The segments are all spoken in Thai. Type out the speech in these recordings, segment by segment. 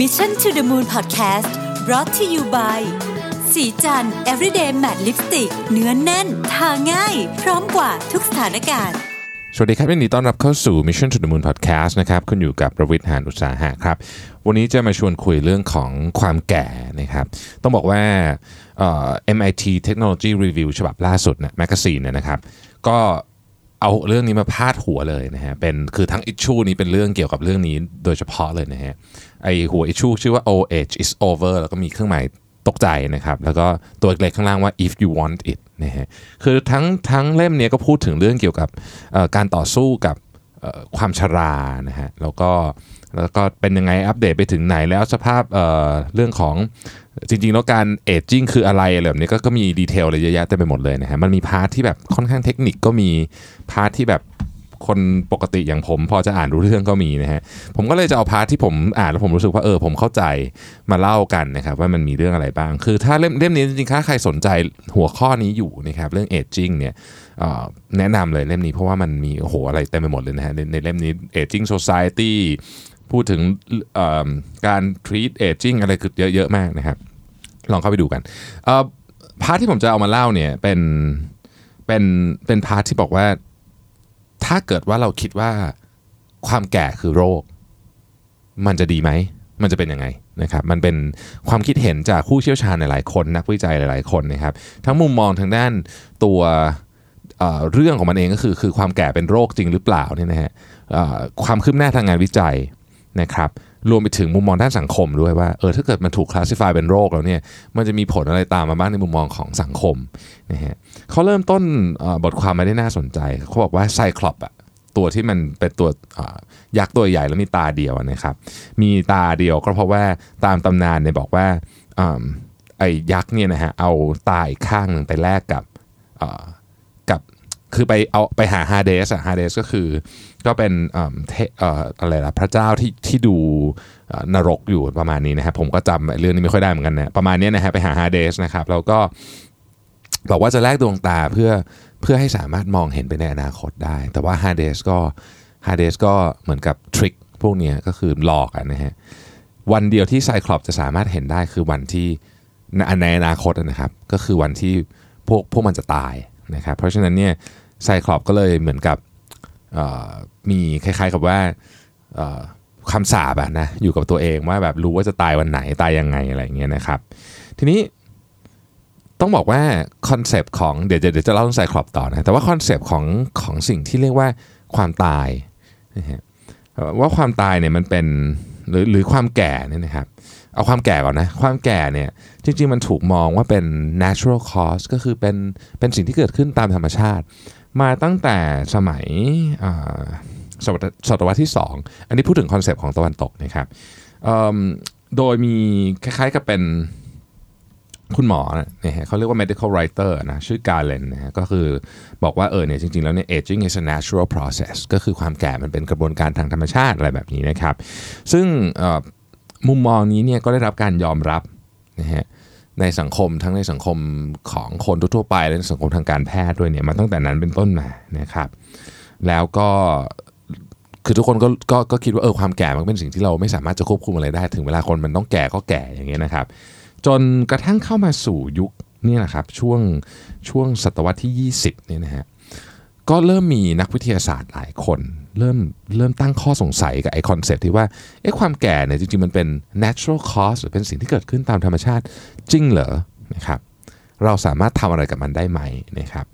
Mission to the Moon Podcast brought to you by Srichand everyday matte lipstick เนื้อแน่น ทาง่าย พร้อมกว่าทุกสถานการณ์ สวัสดีครับยินดีต้อนรับเข้าสู่ Mission to the Moon Podcast นะครับคุณอยู่กับประวิทย์หานอุตสาหะครับ วันนี้จะมาชวนคุยเรื่องของความแก่นะครับ ต้องบอกว่า MIT Technology Review ฉบับล่าสุดนะ magazine เนี่ยนะครับ ก็เอาเรื่องนี้มาพาดหัวเลยนะฮะเป็นคือทั้ง issue นี้เป็นเรื่องเกี่ยวกับเรื่องนี้โดยเฉพาะเลยนะฮะ ไอหัว issue ชื่อว่า old age is over แล้วก็มีเครื่องหมายตกใจนะครับ แล้วก็ตัวเล็กๆข้างล่างว่า if you want it นะฮะคือทั้งทั้งเล่มนี้ก็พูดถึงเรื่องเกี่ยวกับการต่อสู้กับความชรานะฮะแล้วก็แล้วก็เป็นยังไงอัปเดตไปถึงไหนแล้วสภาพเรื่องของจริง ๆ แล้วการ aging คืออะไรอะไรแบบนี้ก็ก็มี detail อะไรเยอะแยะเต็มไปหมดเลยนะฮะมันมี part ที่แบบค่อนข้างเทคนิคก็มีpart ที่แบบ คนปกติอย่างผม พอจะอ่านรู้เรื่องก็มีนะฮะผมก็เลยจะเอา part ที่ผมอ่านแล้วผมรู้สึกว่าเออผมเข้าใจมาเล่ากันนะครับว่ามันมีเรื่องอะไรบ้าง คือถ้าเล่มเล่มนี้จริงๆถ้าใครสนใจหัวข้อนี้อยู่นะครับเรื่อง aging เนี่ยเออแนะนำเลยเล่มนี้เพราะว่ามันมีโอ้โหอะไรเต็มไปหมดเลยนะฮะในในเล่มนี้ Aging Society พูดถึงการ treat aging อะไรคือเยอะๆมากนะครับ ลองเข้าไปดูกันpart ที่ผมจะเอามาเล่าเนี่ยเป็นเป็นเป็น part ที่บอกว่า ถ้าเกิดว่าเราคิดว่าความแก่คือโรค มันจะดีไหม มันจะเป็นยังไงนะครับ มันเป็นความคิดเห็นจากผู้เชี่ยวชาญหลายๆคนนักวิจัยหลายๆคนนะครับ ทั้งมุมมองทางด้านตัวเรื่องของมันเองก็คือคือความแก่เป็นโรคจริงหรือเปล่าเนี่ยนะฮะความคืบหน้าทางงานวิจัยนะครับ รวมไปถึงมุมมองด้านสังคมด้วยว่าเออถ้าเกิดมันถูก classify เป็นโรคแล้วเนี่ยมันจะมีผลอะไรตามมาบ้างในมุมมองของสังคมนะฮะเขาเริ่มต้นออบทความมาได้น่าสนใจเขาบอกว่าไซคลอปอะตัวที่มันเป็นตัวออยักษ์ตัวใหญ่แล้วมีตาเดียวนะครับมีตาเดียวก็เพราะว่าตามตำนานเนี่ยบอกว่าอืมไอ้ยักษ์เนี่ยนะฮะเอาตาอีกข้างหนึ่งไปแลกกับออกับ คือไปเอาไปหาฮาเดสอะฮาเดสก็คือก็เป็นอืมเทเอ่ออะไรล่ะพระเจ้าที่ที่ดูนรกอยู่ประมาณนี้นะครับผมก็จำเรื่องนี้ไม่ค่อยได้เหมือนกันนะประมาณนี้นะฮะไปหาฮาเดสนะครับแล้วก็บอกว่าจะแลกดวงตาเพื่อเพื่อให้สามารถมองเห็นไปในอนาคตได้ แต่ว่าฮาเดสก็ฮาเดสก็เหมือนกับทริคพวกนี้ก็คือหลอกอะนะฮะวันเดียวที่ไซคลอปจะสามารถเห็นได้คือวันที่ในในอนาคตนะครับ ก็คือวันที่พวกพวกมันจะตายนะครับเพราะฉะนั้นเนี่ย ไซคลอปก็เลยเหมือนกับมีคล้ายๆกับว่าคำสาปอะนะอยู่กับตัวเองว่าแบบรู้ว่าจะตายวันไหนตายยังไงอะไรอย่างเงี้ยนะครับ ทีนี้ต้องบอกว่า concept ของเดี๋ยวเดี๋ยวเดี๋ยวจะเล่าเรื่อง Cyclops ต่อนะแต่ว่า concept ของของสิ่งที่เรียกว่าความตายนะฮะว่าความตายเนี่ยมันเป็นหรือหรือความแก่เนี่ยนะครับเอาความแก่ก่อนนะความแก่เนี่ยจริงๆมันถูกมองว่าเป็น natural cause ก็คือเป็นเป็นสิ่งที่เกิดขึ้นตามธรรมชาติ มาตั้งแต่สมัยศตวรรษที่ 2 อันนี้พูดถึง concept ของตะวันตกนะครับโดยมีคล้ายๆกับเป็นคุณหมอเนี่ยเขาเรียกว่า medical writer นะชื่อกาเลนนะก็คือบอกว่าเออเนี่ยจริงๆ แล้วเนี่ย aging is a natural process ก็คือความแก่มันเป็นกระบวนการทางธรรมชาติอะไรแบบนี้นะครับ ซึ่งมุมมองนี้เนี่ยก็ได้รับการยอมรับนะฮะ ในสังคมทั้งในสังคมของคนทั่วไปและในสังคมทางการแพทย์ด้วยเนี่ยมาตั้งแต่นั้นเป็นต้นมานะครับ แล้วก็คือทุกคนก็ก็ก็คิดว่าเออความแก่มันเป็นสิ่งที่เราไม่สามารถจะควบคุมอะไรได้ ถึงเวลาคนมันต้องแก่ก็แก่อย่างเงี้ยนะครับ จนกระทั่งเข้ามาสู่ยุคนี่แหละครับช่วงช่วงศตวรรษที่ 20เนี่ยนะฮะก็เริ่มมีนักวิทยาศาสตร์หลายคน เริ่มเริ่มตั้งข้อสงสัยกับไอ concept ที่ว่าเอ๊ะความแก่เนี่ยจริงๆ มันเป็น natural cause หรือเป็นสิ่งที่เกิดขึ้นตามธรรมชาติจริงเหรอนะครับเราสามารถทำอะไรกับมันได้ไหมนะครับ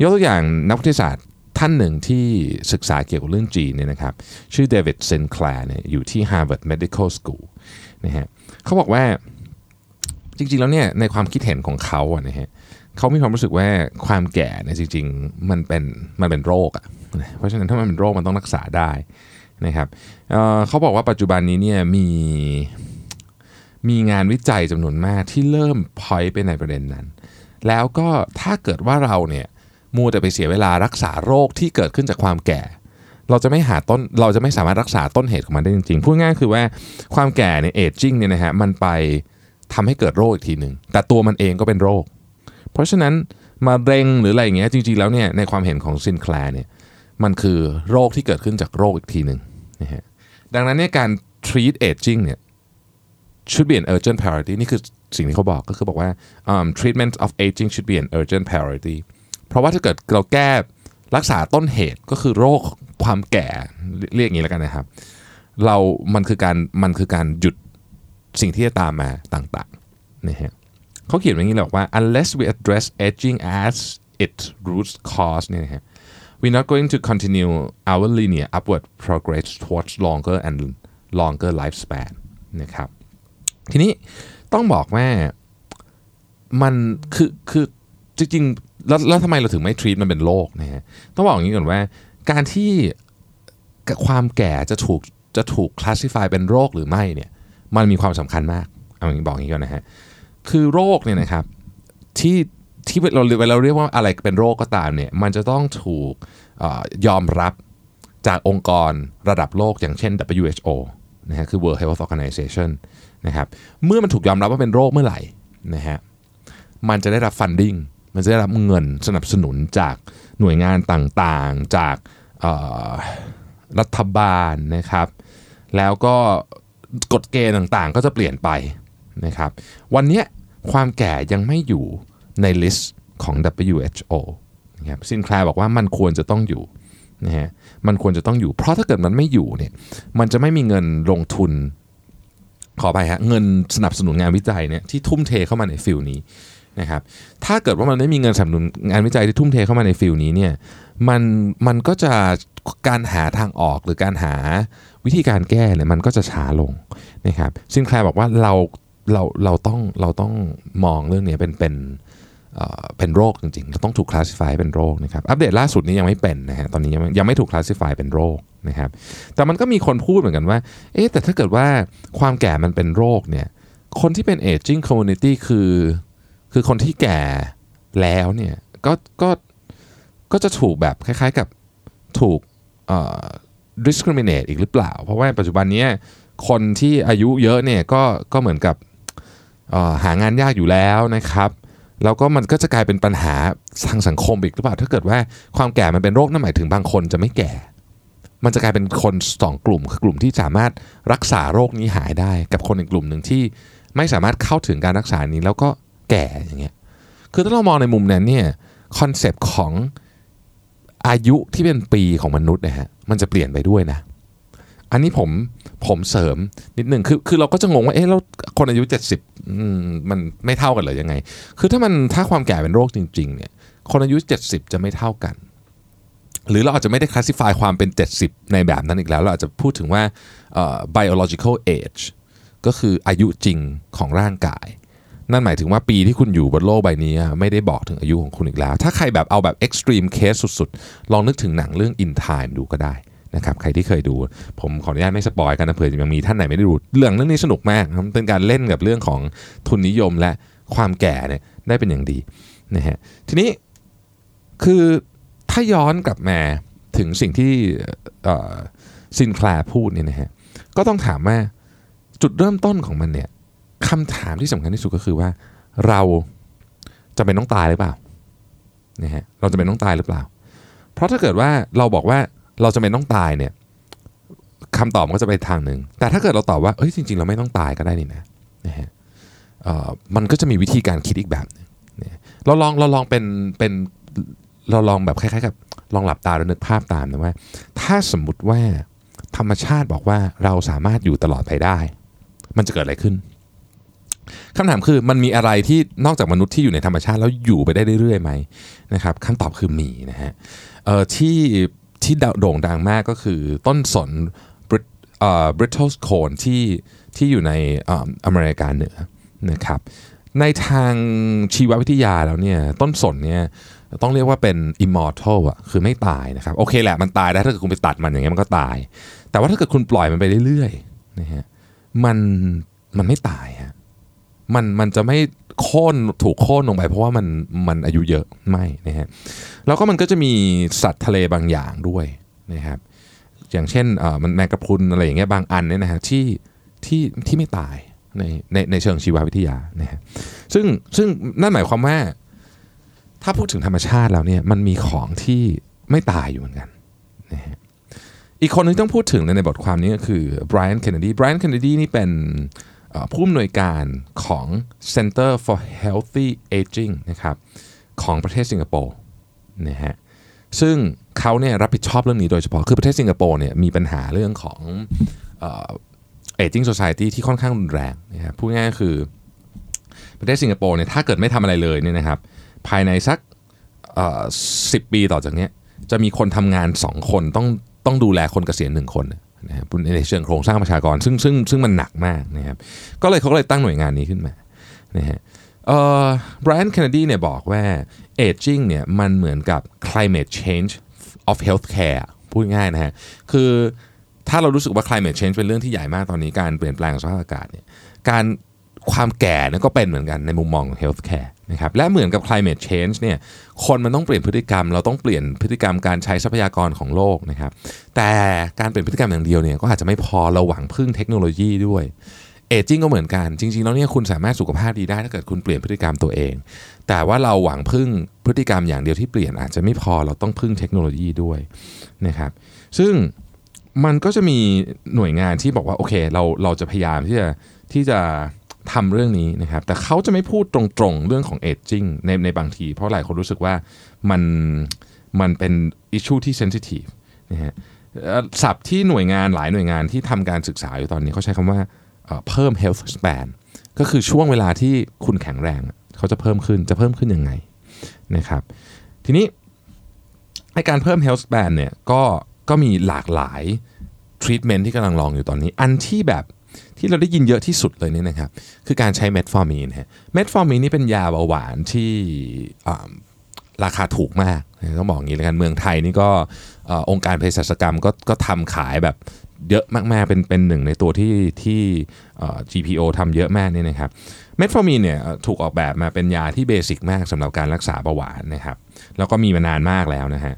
ยกตัวอย่างนักวิทยาศาสตร์ท่านหนึ่งที่ศึกษาเกี่ยวกับเรื่องจีนเนี่ยนะครับชื่อเดวิดเซนแคลร์เนี่ยอยู่ที่ Harvard Medical School นะฮะเขาบอกว่าจริงๆแล้วเนี่ยในความคิดเห็นของเขาอะนะฮะเขามีความรู้สึกว่าความแก่เนี่ยจริง ๆ มันเป็นมันเป็นโรคอะนะ เพราะฉะนั้นถ้ามันเป็นโรคมันต้องรักษาได้นะครับเเขาบอกว่าปัจจุบันนี้เนี่ยมีมีงานวิจัยจำนวนมากที่เริ่มพอยไปในประเด็นนั้น แล้วก็ถ้าเกิดว่าเราเนี่ยมัวแต่ไปเสียเวลารักษาโรคที่เกิดขึ้นจากความแก่ เราจะไม่หาต้นเราจะไม่สามารถรักษาต้นเหตุของมันได้จริงๆพูดง่ายคือว่าความแก่เนี่ยเอจจิ้งเนี่ยนะฮะมันไปทำให้เกิดโรคอีกทีหนึ่งแต่ตัวมันเองก็เป็นโรค เพราะฉะนั้นมาเร็งหรืออะไรอย่างเงี้ยจริงๆแล้วเนี่ยในความเห็นของซินแคลร์เนี่ย มันคือโรคที่เกิดขึ้นจากโรคอีกทีหนึ่งนะฮะดังนั้นเนี่ยการ treat aging เนี่ย should be an urgent priority นี่คือสิ่งที่เขาบอกก็คือบอกว่า um, treatment of aging should be an urgent priority เพราะว่าถ้าเกิดเราแก้รักษาต้นเหตุก็คือโรคความแก่เรียกอย่างนี้แล้วกันนะครับ เรามันคือการมันคือการหยุดสิ่งที่จะตามมาต่างๆนะฮะเขาเขียนอย่างนี้เลยบอกว่า unless we address aging as its root cause เนี่ยนะฮะ we're not going to continue our linear upward progress towards longer and longer lifespan นะครับทีนี้ต้องบอกว่ามันคือคือจริงๆแล้วแล้วทำไมเราถึงไม่ treat มันเป็นโรคนะฮะต้องบอกอย่างนี้ก่อนว่า การที่ความแก่จะถูกจะถูกคลาสสิฟายเป็นโรคหรือไม่เนี่ยมันมีความสำคัญมาก เอาอย่างนี้บอกอย่างนี้ก่อนนะฮะคือโรคเนี่ยนะครับที่ ที่เราเราเรียกว่าอะไรเป็นโรคก็ตามเนี่ยมันจะต้องถูกยอมรับจากองค์กรระดับโลกอย่างเช่น WHO นะฮะคือ World Health Organization นะครับเมื่อมันถูกยอมรับว่าเป็นโรคเมื่อไหร่นะฮะมันจะได้รับ funding มันจะได้รับเงินสนับสนุนจากหน่วยงานต่างๆ จากรัฐบาลนะครับ แล้วก็กฎเกณฑ์ต่างๆ ก็จะเปลี่ยนไปนะครับ วันนี้ความแก่ยังไม่อยู่ ใน list ของ WHO นะครับซินแคลร์บอกว่ามันควรจะต้องอยู่นะฮะมันควรจะต้องอยู่ เพราะถ้าเกิดมันไม่อยู่เนี่ยมันจะไม่มีเงินลงทุนขออภัยฮะเงินสนับสนุนงานวิจัยเนี่ยที่ทุ่มเทเข้ามาใน field นี้นะครับถ้าเกิดว่ามันไม่มีเงินสนับสนุนงานวิจัยที่ทุ่มเทเข้ามาในฟิลนี้เนี่ยมันมันก็จะการหาทางออกหรือการหาวิธีการแก้เนี่ยมันก็จะช้าลงนะครับซินแคลบอกว่าเราเราเราต้องเราต้องมองเรื่องนี้เป็นเป็นเเป็นโรคจริงๆเราต้องถูกคลาสสิฟายเป็นโรคนะครับ อัปเดตล่าสุดนี้ยังไม่เป็นนะฮะ ตอนนี้ยังยังไม่ถูกคลาสสิฟายเป็นโรคนะครับ แต่มันก็มีคนพูดเหมือนกันว่า เอ๊ะ แต่ถ้าเกิดว่าความแก่มันเป็นโรคเนี่ย คนที่เป็น aging community คือ คือคนที่แก่แล้วเนี่ย ก็ ก็ ก็จะถูกแบบคล้ายๆกับถูก discriminate อีกหรือเปล่า เพราะว่าปัจจุบันนี้คนที่อายุเยอะเนี่ย ก็ ก็เหมือนกับหางานยากอยู่แล้วนะครับ แล้วก็มันก็จะกลายเป็นปัญหาทางสังคมอีกหรือเปล่าถ้าเกิดว่าความแก่มันเป็นโรคนั่นหมายถึงบางคนจะไม่แก่ มันจะกลายเป็นคนสองกลุ่มคือกลุ่มที่สามารถรักษาโรคนี้หายได้ กับคนอีกกลุ่มหนึ่งที่ไม่สามารถเข้าถึงการรักษานี้แล้วก็แก่อย่างเงี้ยคือถ้าเรามองในมุมนั้นเนี่ยคอนเซปต์ของอายุที่เป็นปีของมนุษย์นะฮะมันจะเปลี่ยนไปด้วยนะ อันนี้ผมผมเสริมนิดหนึ่งคือคือเราก็จะงงว่าเอ๊ะแล้วคนอายุ 70มันไม่เท่ากันเลยยังไง คือถ้ามันถ้าความแก่เป็นโรคจริงๆเนี่ยคนอายุ 70 จะไม่เท่ากัน หรือเราอาจจะไม่ได้ classify ความเป็น 70 ในแบบนั้นอีกแล้ว เราอาจจะพูดถึงว่า biological age ก็คืออายุจริงของร่างกาย นั่นหมายถึงว่าปีที่คุณอยู่บนโลกใบนี้ ไม่ได้บอกถึงอายุของคุณอีกแล้ว ถ้าใครแบบเอาแบบ extreme case สุดๆ ลองนึกถึงหนังเรื่อง In Time ดูก็ได้ นะครับใครที่เคยดูผมขออนุญาตไม่ spoil กันนะเผื่อยังมีท่านไหนไม่ได้ดูเรื่องเรื่องนี้สนุกมากเป็นการเล่นกับเรื่องของทุนนิยมและความแก่เนี่ยได้เป็นอย่างดีนะฮะทีนี้คือถ้าย้อนกลับมาถึงสิ่งที่ซินแคลพูดเนี่ยนะฮะก็ต้องถามว่าจุดเริ่มต้นของมันเนี่ยคำถามที่สำคัญที่สุดก็คือว่าเราจะเป็นต้องตายหรือเปล่านะฮะเราจะเป็นต้องตายหรือเปล่า เพราะถ้าเกิดว่าเราบอกว่า เราจะเป็นต้องตายเนี่ยคำตอบมันก็จะไปทางหนึ่ง แต่ถ้าเกิดเราตอบว่าเอ้ยจริง ๆ เราไม่ต้องตายก็ได้นี่นะนะฮะมันก็จะมีวิธีการคิดอีกแบบนึงเราลองเราลองเป็นเป็นเราลองแบบคล้ายๆกับลองหลับตาแล้วนึกภาพตามนะว่า ถ้าสมมุติว่าธรรมชาติบอกว่าเราสามารถอยู่ตลอดไปได้ มันจะเกิดอะไรขึ้นคำถามคือมันมีอะไรที่นอกจากมนุษย์ที่อยู่ในธรรมชาติแล้วอยู่ไปได้เรื่อยๆไหมนะครับคำตอบคือมีนะฮะที่ ที่โด่งดังมากก็คือต้นสนบริตเทิลโคนที่ที่อยู่ในอเมริกาเหนือนะครับในทางชีววิทยาแล้วเนี่ยต้นสนเนี่ยต้องเรียกว่าเป็น immortal อะคือไม่ตายนะครับโอเคแหละมันตายได้ถ้าเกิดคุณไปตัดมันอย่างเงี้ยมันก็ตาย แต่ว่าถ้าเกิดคุณปล่อยมันไปเรื่อยๆนะฮะมันมันไม่ตายฮะ มันมันจะไม่โค่นถูกโค่นลงไป เพราะว่ามันมันอายุเยอะไม่นะฮะแล้วก็มันก็จะมีสัตว์ทะเลบางอย่างด้วยนะครับ อย่างเช่นเอ่อมันแมงกะพรุนอะไรอย่างเงี้ยบางอันเนี่ยนะฮะที่ที่ที่ไม่ตายในในในเชิงชีววิทยานะฮะซึ่งซึ่งนั่นหมายความว่า ถ้าพูดถึงธรรมชาติแล้วเนี่ยมันมีของที่ไม่ตายอยู่เหมือนกันนะฮะอีกคนนึงต้องพูดถึงในบทความนี้ก็คือไบรอันเคนเนดีไบรอันเคนเนดีนี่เป็น ผู้อำนวยการของ Center for Healthy Aging นะครับของประเทศสิงคโปร์นะฮะซึ่งเขาเนี่ยรับผิดชอบเรื่องนี้โดยเฉพาะ คือประเทศสิงคโปร์เนี่ยมีปัญหาเรื่องของเอ่อ aging society ที่ค่อนข้างรุนแรงนะครับพูดง่ายๆก็คือประเทศสิงคโปร์เนี่ยถ้าเกิดไม่ทำอะไรเลยเนี่ยนะครับภายในสักสิบปีต่อจากนี้จะมีคนทำงาน 2 คนต้องต้องดูแลคนเกษียณหนึ่งคน นะครับในเชิงโครงสร้างประชากร ซึ่งซึ่งซึ่งมันหนักมากนะครับก็เลยเขาก็เลยตั้งหน่วยงานนี้ขึ้นมานะฮะเอ่อ Brian Kennedy เนี่ยบอกว่า aging เนี่ยมันเหมือนกับ climate change of healthcare พูดง่ายนะฮะคือถ้าเรารู้สึกว่า climate change เป็นเรื่องที่ใหญ่มากตอนนี้การเปลี่ยนแปลงสภาพอากาศเนี่ยการความแก่เนี่ยก็เป็นเหมือนกันในมุมมองของ healthcare นะครับและเหมือนกับ climate change เนี่ยคนมันต้องเปลี่ยนพฤติกรรม เราต้องเปลี่ยนพฤติกรรมการใช้ทรัพยากรของโลกนะครับแต่การเปลี่ยนพฤติกรรมอย่างเดียวเนี่ยก็อาจจะไม่พอเราหวังพึ่งเทคโนโลยีด้วยเอจิ้งก็เหมือนกันจริง ๆ แล้วเนี่ยคุณสามารถสุขภาพดีได้ถ้าเกิดคุณเปลี่ยนพฤติกรรมตัวเอง แต่ว่าเราหวังพึ่งพฤติกรรมอย่างเดียวที่เปลี่ยนอาจจะไม่พอเราต้องพึ่งเทคโนโลยีด้วยนะครับซึ่งมันก็จะมีหน่วยงานที่บอกว่าโอเคเราเราจะพยายามที่จะที่จะ ทำเรื่องนี้นะครับ แต่เขาจะไม่พูดตรงๆ เรื่องของเอจจิ้งในในบางที เพราะหลายคนรู้สึกว่ามันมันเป็นอิชชูที่เซนซิทีฟนะฮะศัพท์ที่หน่วยงานหลายหน่วยงานที่ทำการศึกษาอยู่ตอนนี้เขาใช้คำว่าเอ่อเพิ่ม health span ก็คือช่วงเวลาที่คุณแข็งแรง เขาจะเพิ่มขึ้นจะเพิ่มขึ้นยังไงนะครับ ทีนี้ในการเพิ่ม health span เนี่ยก็ก็มีหลากหลาย treatment ที่กำลังลองอยู่ตอนนี้ อันที่แบบ ที่เราได้ยินเยอะที่สุดเลยนี่นะครับคือการใช้เมทฟอร์มีนฮะเมทฟอร์มีนนี่เป็นยาเบาหวานที่ราคาถูกมากต้องบอกอย่างนี้แล้วกันเมืองไทยนี่ก็องค์การเภสัชกรรมก็ก็ทำขายแบบเยอะมากๆเป็นเป็นหนึ่งในตัวที่ที่ GPO ทำเยอะมากเนี่ยนะครับเมทฟอร์มีนเนี่ยถูกออกแบบมาเป็นยาที่ basic มากสำหรับการรักษาเบาหวานนะครับแล้วก็มีมานานมากแล้วนะฮะ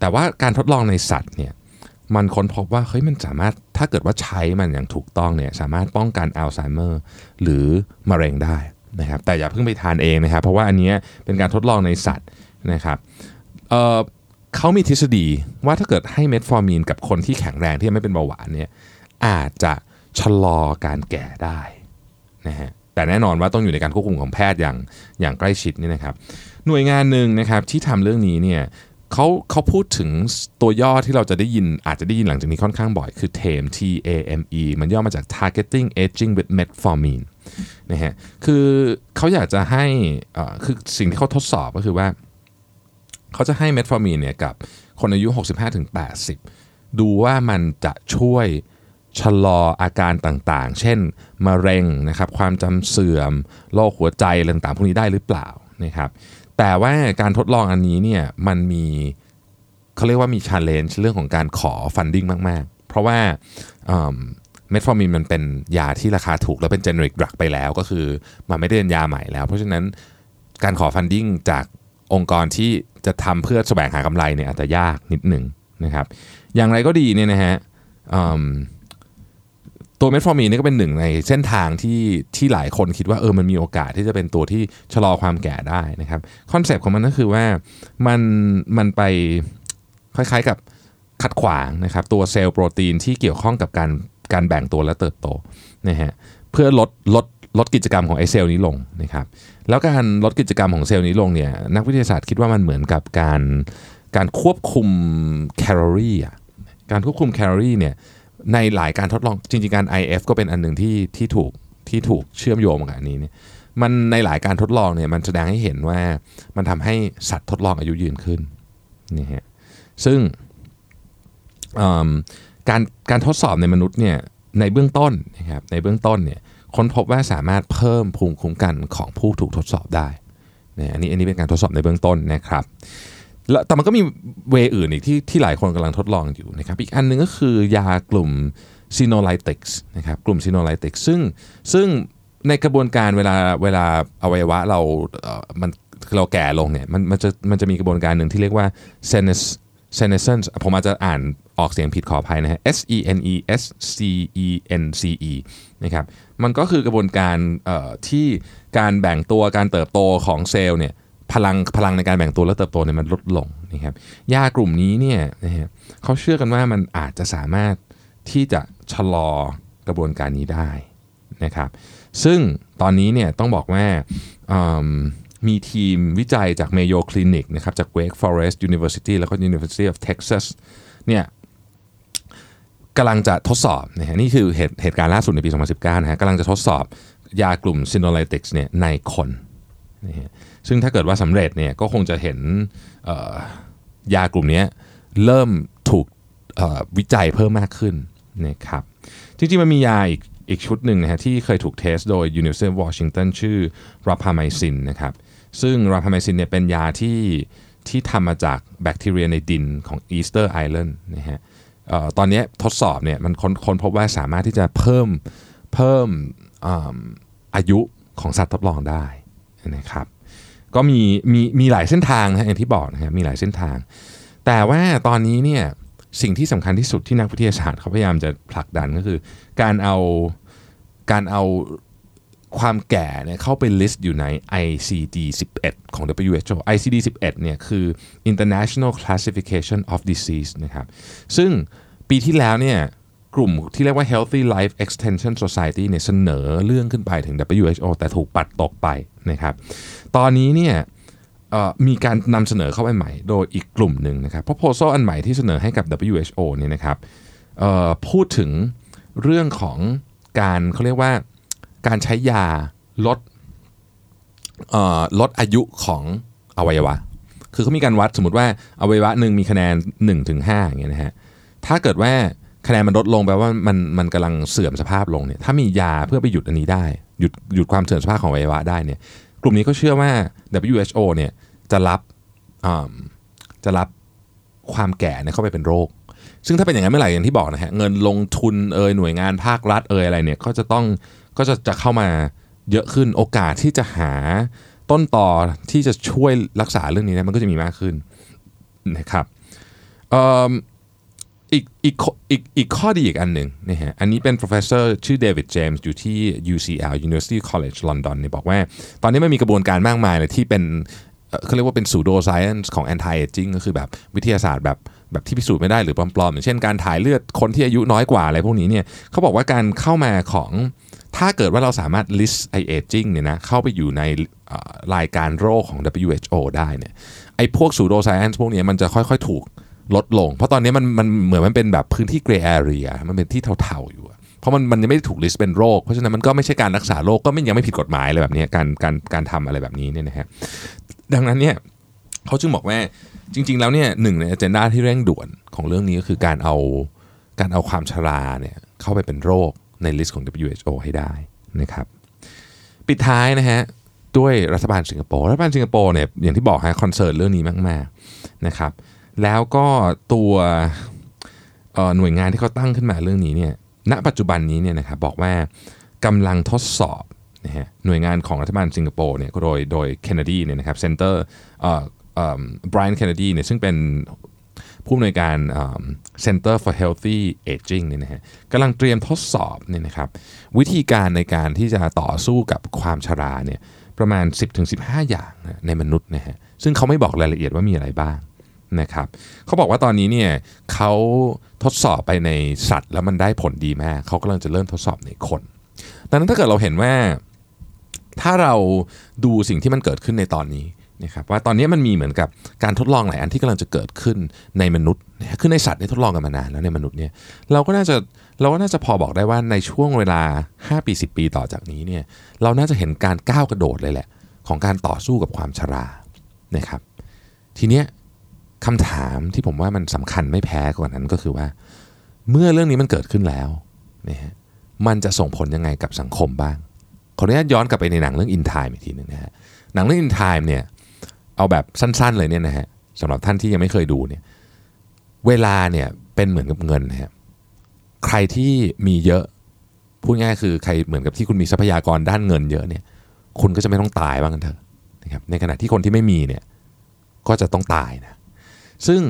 แต่ว่าการทดลองในสัตว์เนี่ย มันค้นพบว่าเฮ้ยมันสามารถถ้าเกิดว่าใช้มันอย่างถูกต้องเนี่ยสามารถป้องกันอัลไซเมอร์หรือมะเร็งได้นะครับแต่อย่าเพิ่งไปทานเองนะครับ เพราะว่าอันนี้เป็นการทดลองในสัตว์นะครับเเขามีทฤษฎีว่าถ้าเกิดให้เมทฟอร์มีนกับคนที่แข็งแรงที่ยังไม่เป็นเบาหวานเนี่ยอาจจะชะลอการแก่ได้นะฮะแต่แน่นอนว่าต้องอยู่ในการควบคุมของแพทย์อย่างอย่างใกล้ชิดนี่นะครับ หน่วยงานหนึ่งนะครับที่ทำเรื่องนี้เนี่ย เขาเขาพูดถึงตัวย่อที่เราจะได้ยินอาจจะได้ยินหลังจากนี้ค่อนข้างบ่อยคือ TAME T A M E มันย่อมาจาก Targeting Aging with Metformin นะฮะคือเขาอยากจะให้อ่อคือสิ่งที่เขาทดสอบก็คือว่า เขาจะให้เมทฟอร์มีนเนี่ยกับคนอายุ 65-80 ดูว่ามันจะช่วยชะลออาการต่างๆ เช่น มะเร็งนะครับ ความจำเสื่อม โรคหัวใจอะไรต่างๆ พวกนี้ได้หรือเปล่านะครับ แต่ว่าการทดลองอันนี้เนี่ยมันมีเขาเรียกว่ามี challenge เรื่องของการขอ funding มาก ๆ เพราะว่าเมทฟอร์มินมันเป็นยาที่ราคาถูกแล้วเป็น generic drug ไปแล้วก็คือมันไม่ได้เป็นยาใหม่แล้ว เพราะฉะนั้นการขอ funding จากองค์กรที่จะทำเพื่อแสวงหากำไรเนี่ยอาจจะยากนิดหนึ่งนะครับ อย่างไรก็ดีเนี่ยนะฮะ ตัวเมทฟอร์มีนนี่ก็เป็นหนึ่งในเส้นทางที่ที่หลายคนคิดว่าเออมันมีโอกาสที่จะเป็นตัวที่ชะลอความแก่ได้นะครับconcept ของมันก็คือว่ามันมันไปคล้ายๆกับขัดขวางนะครับตัวเซลล์โปรตีนที่เกี่ยวข้องกับการการแบ่งตัวและเติบโตนะฮะเพื่อลดลดลดกิจกรรมของไอ้เซลล์นี้ลงนะครับแล้วการลดกิจกรรมของเซลล์นี้ลงเนี่ยนักวิทยาศาสตร์คิดว่ามันเหมือนกับการการควบคุมแคลอรี่อะการควบคุมแคลอรี่เนี่ย ในหลายการทดลองจริงๆการ IF ก็เป็นอันหนึ่งที่ที่ถูกที่ถูกเชื่อมโยงกับอันนี้เนี่ยมันในหลายการทดลองเนี่ยมันแสดงให้เห็นว่ามันทำให้สัตว์ทดลองอายุยืนขึ้นนี่ฮะซึ่งการการทดสอบในมนุษย์เนี่ยในเบื้องต้นนะครับในเบื้องต้นเนี่ยค้นพบว่าสามารถเพิ่มภูมิคุ้มกันของผู้ถูกทดสอบได้นะอันนี้อันนี้เป็นการทดสอบในเบื้องต้นนะครับ แล้วแต่มันก็มีเวอื่นอีกที่ที่หลายคนกำลังทดลองอยู่นะครับ อีกอันนึงก็คือยากลุ่มซีโนไลติกส์นะครับกลุ่มซีโนไลติกส์ซึ่งซึ่งในกระบวนการเวลาเวลาอวัยวะเราเอ่อมันเราแก่ลงเนี่ยมันมันจะมันจะมีกระบวนการหนึ่งที่เรียกว่า senes senescence ผมอาจจะอ่านออกเสียงผิดขออภัยนะฮะ S E N E S C E N C E นะครับมันก็คือกระบวนการเอ่อที่การแบ่งตัวการเติบโตของเซลล์เนี่ย พลังพลังในการแบ่งตัวและเติบโตเนี่ยมันลดลงนะครับยากลุ่มนี้เนี่ยนะฮะเขาเชื่อกันว่ามันอาจจะสามารถที่จะชะลอกระบวนการนี้ได้นะครับซึ่งตอนนี้เนี่ยต้องบอกว่ามีทีมวิจัยจาก Mayo Clinic นะครับจาก Wake Forest University แล้วก็ University of Texas เนี่ยกำลังจะทดสอบนะฮะนี่คือเหตุเหตุการณ์ล่าสุดในปี 2019 นะฮะกำลังจะทดสอบยากลุ่ม Senolytics เนี่ยในคนนะฮะ ซึ่งถ้าเกิดว่าสำเร็จเนี่ยก็คงจะเห็นยากลุ่มนี้เริ่มถูกวิจัยเพิ่มมากขึ้นนะครับจริงๆมันมียาอีกอีกชุดหนึ่งนะฮะที่เคยถูกเทสโดย University of Washington ชื่อ rapamycin นะครับซึ่ง rapamycin เนี่ยเป็นยาที่ที่ทำมาจากแบคทีเรียในดินของ Easter Island นะฮะออตอนนี้ทดสอบเนี่ยมันค้นค้นพบว่าสามารถที่จะเพิ่มเพิ่มอ่ำอายุของสัตว์ทดลองได้นะครับ ก็มีมีมีหลายเส้นทางนะอย่างที่บอกนะครับมีหลายเส้นทาง แต่ว่าตอนนี้เนี่ยสิ่งที่สำคัญที่สุดที่นักวิทยาศาสตร์เขาพยายามจะผลักดันก็คือ การเอาการเอาความแก่เนี่ยเข้าไป list อยู่ใน ICD 11 ของ WHO ICD 11เนี่ยคือ International Classification of Disease นะครับ ซึ่งปีที่แล้วเนี่ยกลุ่มที่เรียกว่า Healthy Life Extension Society เนี่ยเสนอเรื่องขึ้นไปถึง WHO แต่ถูกปัดตกไป นะครับ ตอนนี้เนี่ยมีการนำเสนอเข้าไปใหม่ โดยอีกกลุ่มหนึ่งนะครับ proposal อันใหม่ที่เสนอให้กับ WHO เนี่ยนะครับพูดถึงเรื่องของการเขาเรียกว่าการใช้ยาลดลดอายุของอวัยวะ คือเขามีการวัดสมมติว่าอวัยวะหนึ่งมีคะแนน1-5ถึง5อย่างเงี้ยนะฮะ ถ้าเกิดว่าคะแนนมันลดลงแปลว่ามันมันกำลังเสื่อมสภาพลงเนี่ย ถ้ามียาเพื่อไปหยุดอันนี้ได้ หยุดหยุดความเสื่อมสภาพของอวัยวะได้เนี่ยกลุ่มนี้ก็เชื่อว่า WHO เนี่ยจะรับจะรับความแก่เนี่ยเข้าไปเป็นโรค ซึ่งถ้าเป็นอย่างนั้นเมื่อไหร่อย่างที่บอกนะฮะเงินลงทุนเอยหน่วยงานภาครัฐเอยอะไรเนี่ยก็จะต้องก็จะจะเข้ามาเยอะขึ้นโอกาสที่จะหาต้นต่อที่จะช่วยรักษาเรื่องนี้เนยมันก็จะมีมากขึ้นนะครับ อีกอีกอีกอีกข้อดีอีกอันหนึ่งนะฮะอันนี้เป็น professor ชื่อเดวิดเจมส์อยู่ที่ UCL University College London เนี่ยบอกว่า ตอนนี้มันมีกระบวนการมากมายเลยที่เป็นเขาเรียกว่าเป็น pseudo science ของ anti aging ก็คือแบบวิทยาศาสตร์แบบแบบที่พิสูจน์ไม่ได้หรือปลอมๆอย่างเช่นการถ่ายเลือดคนที่อายุน้อยกว่าอะไรพวกนี้เนี่ยเขาบอกว่าการเข้ามาของถ้าเกิดว่าเราสามารถ list ไอ aging เนี่ยนะเข้าไปอยู่ในรายการโรคของ WHO ได้เนี่ยไอพวก pseudo science พวกนี้มันจะค่อยๆ ถูก ลดลง เพราะตอนนี้มันมันเหมือนมันเป็นแบบพื้นที่ gray area มันเป็นที่เทาๆอยู่เพราะมันมันยังไม่ได้ถูกลิสต์เป็นโรค เพราะฉะนั้นมันก็ไม่ใช่การรักษาโรคก็ไม่ยังไม่ผิดกฎหมายอะไรแบบนี้การการการทำอะไรแบบนี้เนี่ยนะฮะดังนั้นเนี่ยเขาจึงบอกว่าจริง ๆ แล้วเนี่ยหนึ่งใน agenda ที่เร่งด่วนของเรื่องนี้ก็คือการเอาการเอาความชราเนี่ยเข้าไปเป็นโรคใน list ของ WHO ให้ได้นะครับปิดท้ายนะฮะด้วยรัฐบาลสิงคโปร์รัฐบาลสิงคโปร์เนี่ยอย่างที่บอกฮะ concern เรื่องนี้มากๆนะครับ แล้วก็ตัวหน่วยงานที่เขาตั้งขึ้นมาเรื่องนี้เนี่ยณปัจจุบันนี้เนี่ยนะครับบอกว่ากำลังทดสอบนะฮะหน่วยงานของรัฐบาลสิงคโปร์เนี่ยโดยโดยเคนเนดีเนี่ยนะครับ centerเอ่อเอ่อ Brian Kennedy เนี่ยซึ่งเป็นผู้อำนวยการเอ่อ Center for Healthy Aging เนี่ยนะฮะกำลังเตรียมทดสอบเนี่ยนะครับวิธีการในการที่จะต่อสู้กับความชราเนี่ยประมาณ 10-15 อย่างในมนุษย์นะฮะซึ่งเขาไม่บอกรายละเอียดว่ามีอะไรบ้าง นะครับเขาบอกว่าตอนนี้เนี่ยเขาทดสอบไปในสัตว์แล้วมันได้ผลดีมากเขากำลังจะเริ่มทดสอบในคน ดังนั้นถ้าเกิดเราเห็นว่าถ้าเราดูสิ่งที่มันเกิดขึ้นในตอนนี้นะครับว่าตอนนี้มันมีเหมือนกับการทดลองหลายอันที่กำลังจะเกิดขึ้นในมนุษย์นะคือในสัตว์เนี่ยทดลองกันมานานแล้วในมนุษย์เนี่ยเราก็น่าจะเราก็น่าจะพอบอกได้ว่าในช่วงเวลา 5 ปี 10 ปีต่อจากนี้เนี่ยเราน่าจะเห็นการก้าวกระโดดเลยแหละ ของการต่อสู้กับความชรานะครับ ทีเนี้ย คำถามที่ผมว่ามันสำคัญไม่แพ้กว่านั้นก็คือว่า เมื่อเรื่องนี้มันเกิดขึ้นแล้วนะฮะมันจะส่งผลยังไงกับสังคมบ้างขออนุญาตย้อนกลับไปในหนังเรื่อง In Time อีกทีหนึ่งนะฮะหนังเรื่อง In Time เนี่ยเอาแบบสั้นๆเลยเนี่ยนะฮะสำหรับท่านที่ยังไม่เคยดูเนี่ยเวลาเนี่ยเป็นเหมือนกับเงินนะฮะใครที่มีเยอะพูดง่ายคือใครเหมือนกับที่คุณมีทรัพยากรด้านเงินเยอะเนี่ยคุณก็จะไม่ต้องตายบ้างกันเถอะนะครับในขณะที่คนที่ไม่มีเนี่ยก็จะต้องตายนะ ซึ่ง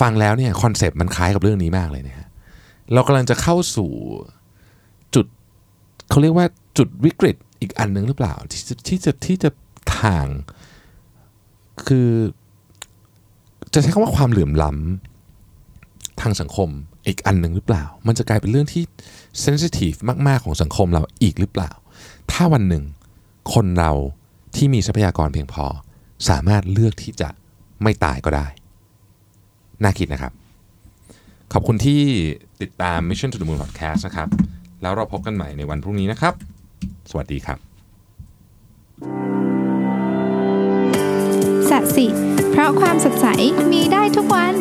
ฟังแล้วเนี่ยคอนเซปต์มันคล้ายกับเรื่องนี้มากเลยนะฮะเรากำลังจะเข้าสู่จุดเขาเรียกว่าจุดวิกฤตอีกอันหนึ่งหรือเปล่า ที่จะที่จะที่จะทางคือ จะใช้คำว่าความเหลื่อมล้ำทางสังคมอีกอันหนึ่งหรือเปล่า มันจะกลายเป็นเรื่องที่เซนซิทีฟมาก ๆ ของสังคมเราอีกหรือเปล่า ถ้าวันหนึ่งคนเราที่มีทรัพยากรเพียงพอ สามารถเลือกที่จะไม่ตายก็ได้ น่าคิดนะครับ ขอบคุณที่ติดตาม Mission to the Moon Podcast นะครับ แล้วเราพบกันใหม่ในวันพรุ่งนี้นะครับ สวัสดีครับสัสิ เพราะความสดใสมีได้ทุกวัน